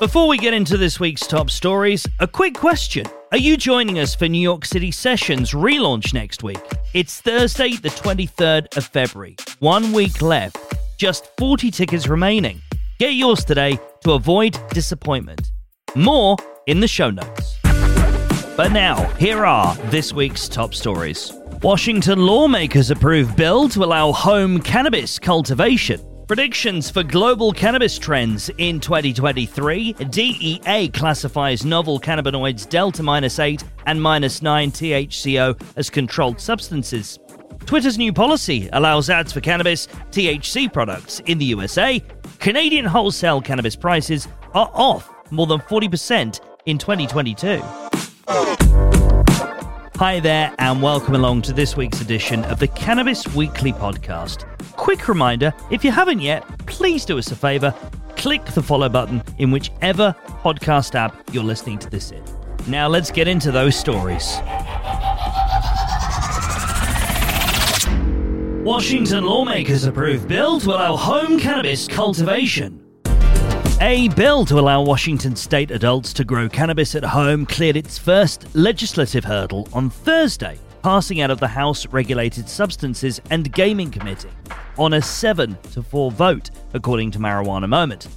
Before we get into this week's top stories, a quick question. Are you joining us for New York City Sessions relaunch next week? It's Thursday, the 23rd of February. One week left, just 40 tickets remaining. Get yours today to avoid disappointment. More in the show notes. But now, here are this week's top stories. Washington lawmakers approve bill to allow home cannabis cultivation. Predictions for global cannabis trends in 2023. DEA classifies novel cannabinoids delta minus 8 and minus 9 THCO as controlled substances. Twitter's new policy allows ads for cannabis THC products in the USA. Canadian wholesale cannabis prices are off more than 40% in 2022. Hi there, and welcome along to this week's edition of the Cannabis Weekly podcast. Quick reminder if you haven't yet, please do us a favor click the follow button in whichever podcast app you're listening to this in. Now, let's get into those stories. Washington lawmakers approve bill to allow home cannabis cultivation. A bill to allow Washington state adults to grow cannabis at home cleared its first legislative hurdle on Thursday, passing out of the House Regulated Substances and Gaming Committee on a 7 to 4 vote, according to Marijuana Moment.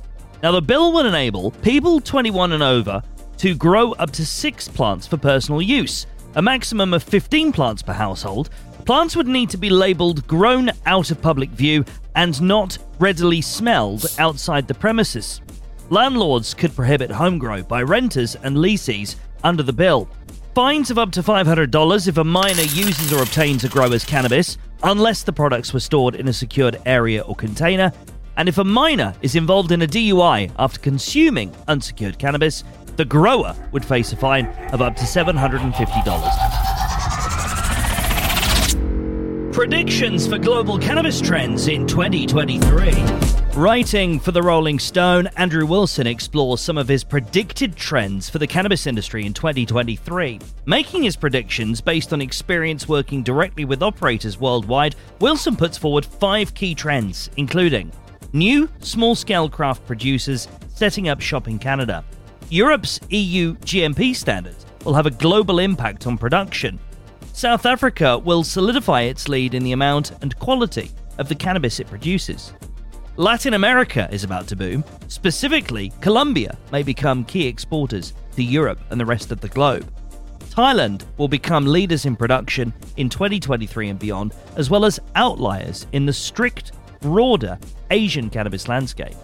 Now, the bill would enable people 21 and over to grow up to six plants for personal use, a maximum of 15 plants per household. Plants would need to be labeled grown out of public view and not readily smelled outside the premises. Landlords could prohibit home grow by renters and leasees under the bill. Fines of up to $500 if a minor uses or obtains a grower's cannabis, unless the products were stored in a secured area or container, and if a minor is involved in a DUI after consuming unsecured cannabis, the grower would face a fine of up to $750. Predictions for global cannabis trends in 2023. Writing for the Rolling Stone, Andrew Wilson explores some of his predicted trends for the cannabis industry in 2023. Making his predictions based on experience working directly with operators worldwide, Wilson puts forward five key trends, including new small scale craft producers setting up shop in Canada. Europe's EU GMP standards will have a global impact on production. South Africa will solidify its lead in the amount and quality of the cannabis it produces. Latin America is about to boom. Specifically, Colombia may become key exporters to Europe and the rest of the globe. Thailand will become leaders in production in 2023 and beyond, as well as outliers in the strict, broader Asian cannabis landscape.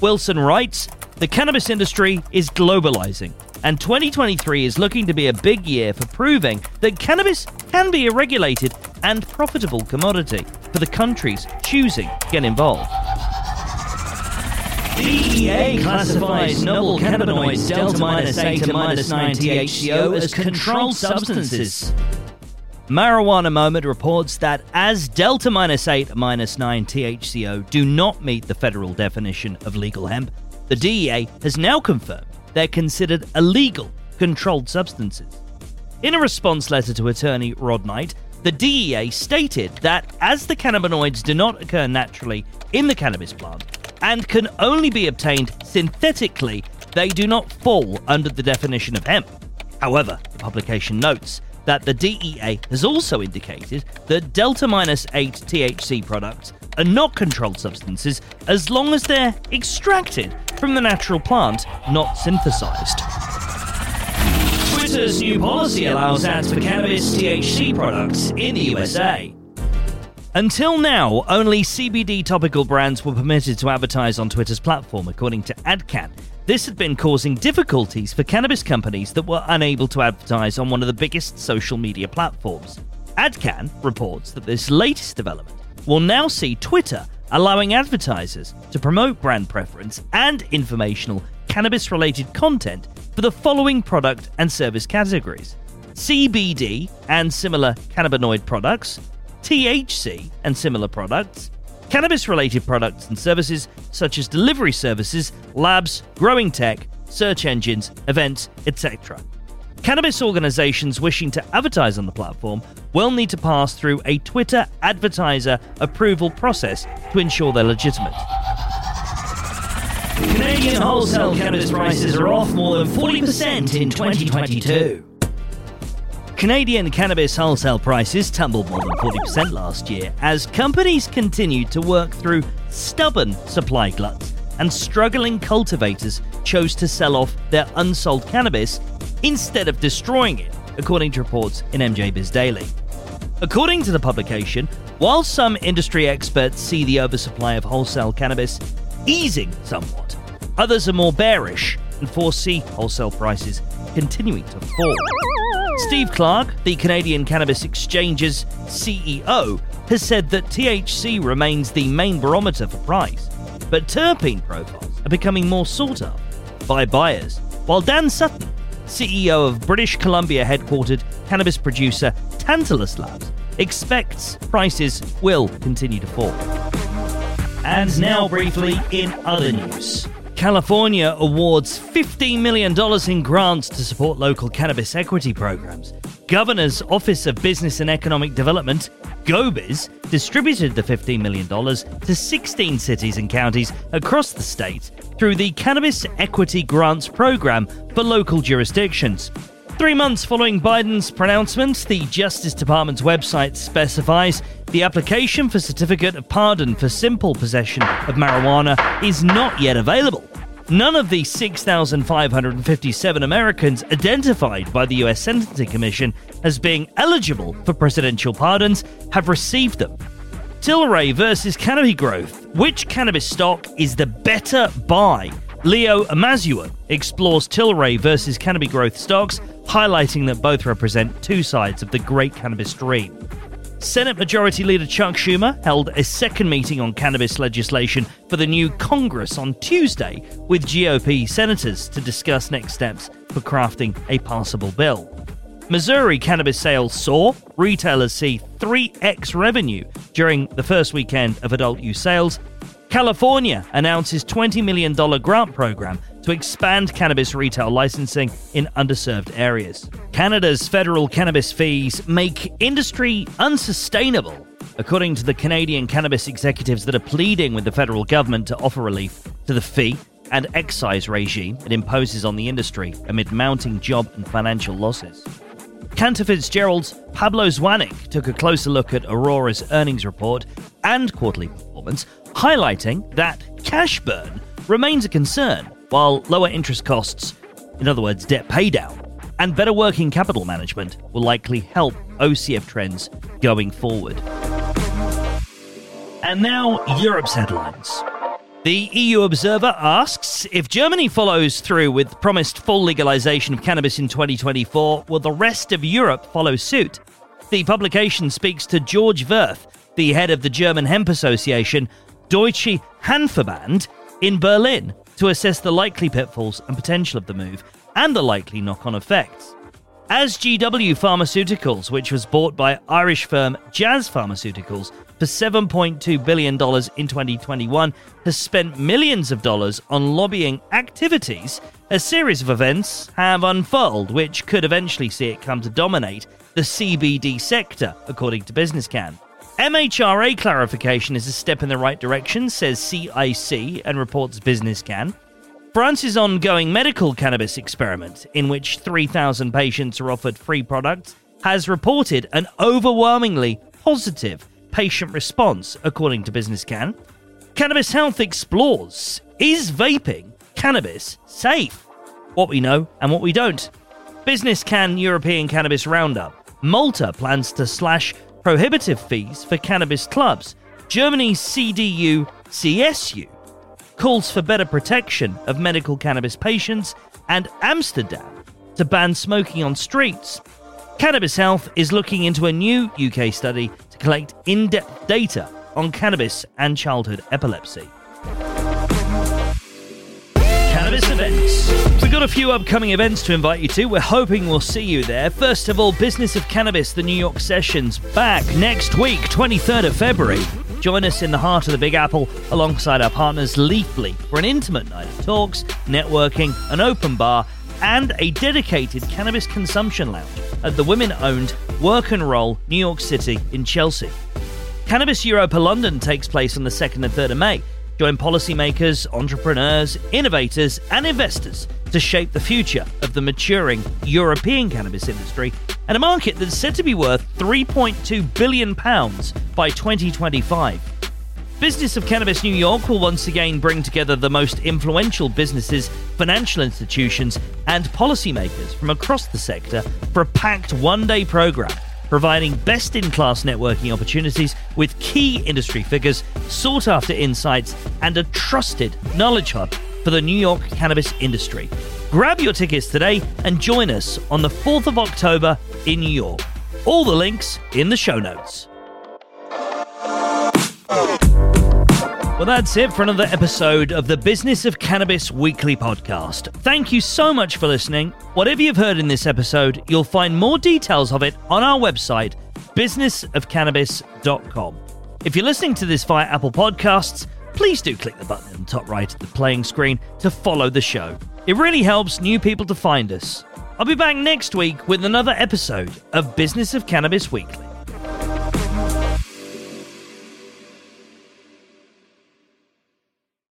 Wilson writes The cannabis industry is globalizing, and 2023 is looking to be a big year for proving that cannabis can be a regulated and profitable commodity for the countries choosing to get involved. DEA classifies novel cannabinoids delta minus 8 and minus 9 THCO as controlled substances. Marijuana Moment reports that as delta minus 8 minus 9 THCO do not meet the federal definition of legal hemp, the DEA has now confirmed they're considered illegal controlled substances. In a response letter to attorney Rod Knight, the DEA stated that as the cannabinoids do not occur naturally in the cannabis plant and can only be obtained synthetically, they do not fall under the definition of hemp. However, the publication notes that the DEA has also indicated that delta minus 8 THC products are not controlled substances as long as they're extracted from the natural plant, not synthesized. Twitter's new policy allows ads for cannabis THC products in the USA. Until now, only CBD topical brands were permitted to advertise on Twitter's platform, according to AdCat. This had been causing difficulties for cannabis companies that were unable to advertise on one of the biggest social media platforms. AdCan reports that this latest development will now see Twitter allowing advertisers to promote brand preference and informational cannabis related content for the following product and service categories CBD and similar cannabinoid products, THC and similar products, cannabis related products and services such as delivery services, labs, growing tech, search engines, events, etc. Cannabis organizations wishing to advertise on the platform will need to pass through a Twitter advertiser approval process to ensure they're legitimate. Canadian wholesale cannabis prices are off more than 40% in 2022. Canadian cannabis wholesale prices tumbled more than 40% last year as companies continued to work through stubborn supply gluts and struggling cultivators chose to sell off their unsold cannabis instead of destroying it, according to reports in MJ Biz Daily. According to the publication, while some industry experts see the oversupply of wholesale cannabis easing somewhat, others are more bearish and foresee wholesale prices continuing to fall. Steve Clark, the Canadian Cannabis Exchange's CEO, has said that THC remains the main barometer for price, but terpene profiles are becoming more sought after by buyers. While Dan Sutton, CEO of British Columbia headquartered cannabis producer Tantalus Labs, expects prices will continue to fall. And now, briefly, in other news. California awards $15 million in grants to support local cannabis equity programs. Governor's Office of Business and Economic Development, GOBIZ, distributed the $15 million to 16 cities and counties across the state through the Cannabis Equity Grants Program for local jurisdictions. Three months following Biden's pronouncement, the Justice Department's website specifies the application for certificate of pardon for simple possession of marijuana is not yet available. None of the 6,557 Americans identified by the U.S. Sentencing Commission as being eligible for presidential pardons have received them. Tilray versus Canopy Growth. Which cannabis stock is the better buy? Leo Amazua explores Tilray versus Canopy Growth stocks, highlighting that both represent two sides of the great cannabis dream. Senate Majority Leader Chuck Schumer held a second meeting on cannabis legislation for the new Congress on Tuesday with GOP senators to discuss next steps for crafting a passable bill. Missouri cannabis sales soar. Retailers see 3x revenue during the first weekend of adult use sales. California announces $20 million grant program to expand cannabis retail licensing in underserved areas. Canada's federal cannabis fees make industry unsustainable, according to the Canadian cannabis executives that are pleading with the federal government to offer relief to the fee and excise regime it imposes on the industry amid mounting job and financial losses. Cantor Fitzgerald's Pablo Zuanic took a closer look at Aurora's earnings report and quarterly performance, highlighting that cash burn remains a concern while lower interest costs, in other words, debt paydown, and better working capital management will likely help OCF trends going forward. And now, Europe's headlines. The EU Observer asks if Germany follows through with promised full legalization of cannabis in 2024, will the rest of Europe follow suit? The publication speaks to George Wurth, the head of the German Hemp Association, Deutsche Hanfverband, in Berlin, to assess the likely pitfalls and potential of the move and the likely knock on effects. As GW Pharmaceuticals, which was bought by Irish firm Jazz Pharmaceuticals for $7.2 billion in 2021, has spent millions of dollars on lobbying activities, a series of events have unfurled which could eventually see it come to dominate the CBD sector, according to BusinessCann. MHRA clarification is a step in the right direction, says CIC and reports BusinessCann. France's ongoing medical cannabis experiment, in which 3,000 patients are offered free products, has reported an overwhelmingly positive patient response, according to BusinessCann. Cannabis Health explores is vaping cannabis safe? What we know and what we don't. BusinessCann European Cannabis Roundup. Malta plans to slash prohibitive fees for cannabis clubs. Germany's CDU CSU calls for better protection of medical cannabis patients, and Amsterdam to ban smoking on streets. Cannabis Health is looking into a new UK study to collect in depth data on cannabis and childhood epilepsy. Events. We've got a few upcoming events to invite you to. We're hoping we'll see you there. First of all, Business of Cannabis, the New York Sessions, back next week, 23rd of February. Join us in the heart of the Big Apple alongside our partners Leafly for an intimate night of talks, networking, an open bar, and a dedicated cannabis consumption lounge at the women owned Work and Roll New York City in Chelsea. Cannabis Europa London takes place on the 2nd and 3rd of May. Join policymakers, entrepreneurs, innovators, and investors to shape the future of the maturing European cannabis industry and a market that's said to be worth 3.2 billion pounds by 2025. Business of Cannabis New York will once again bring together the most influential businesses, financial institutions, and policymakers from across the sector for a packed one day program providing best in class networking opportunities with key industry figures, sought after insights, and a trusted knowledge hub for the New York cannabis industry. Grab your tickets today and join us on the 4th of October in New York. All the links in the show notes. Well, that's it for another episode of the Business of Cannabis Weekly podcast. Thank you so much for listening. Whatever you've heard in this episode, you'll find more details of it on our website, businessofcannabis.com. If you're listening to this via Apple Podcasts, please do click the button in the top right of the playing screen to follow the show. It really helps new people to find us. I'll be back next week with another episode of Business of Cannabis Weekly.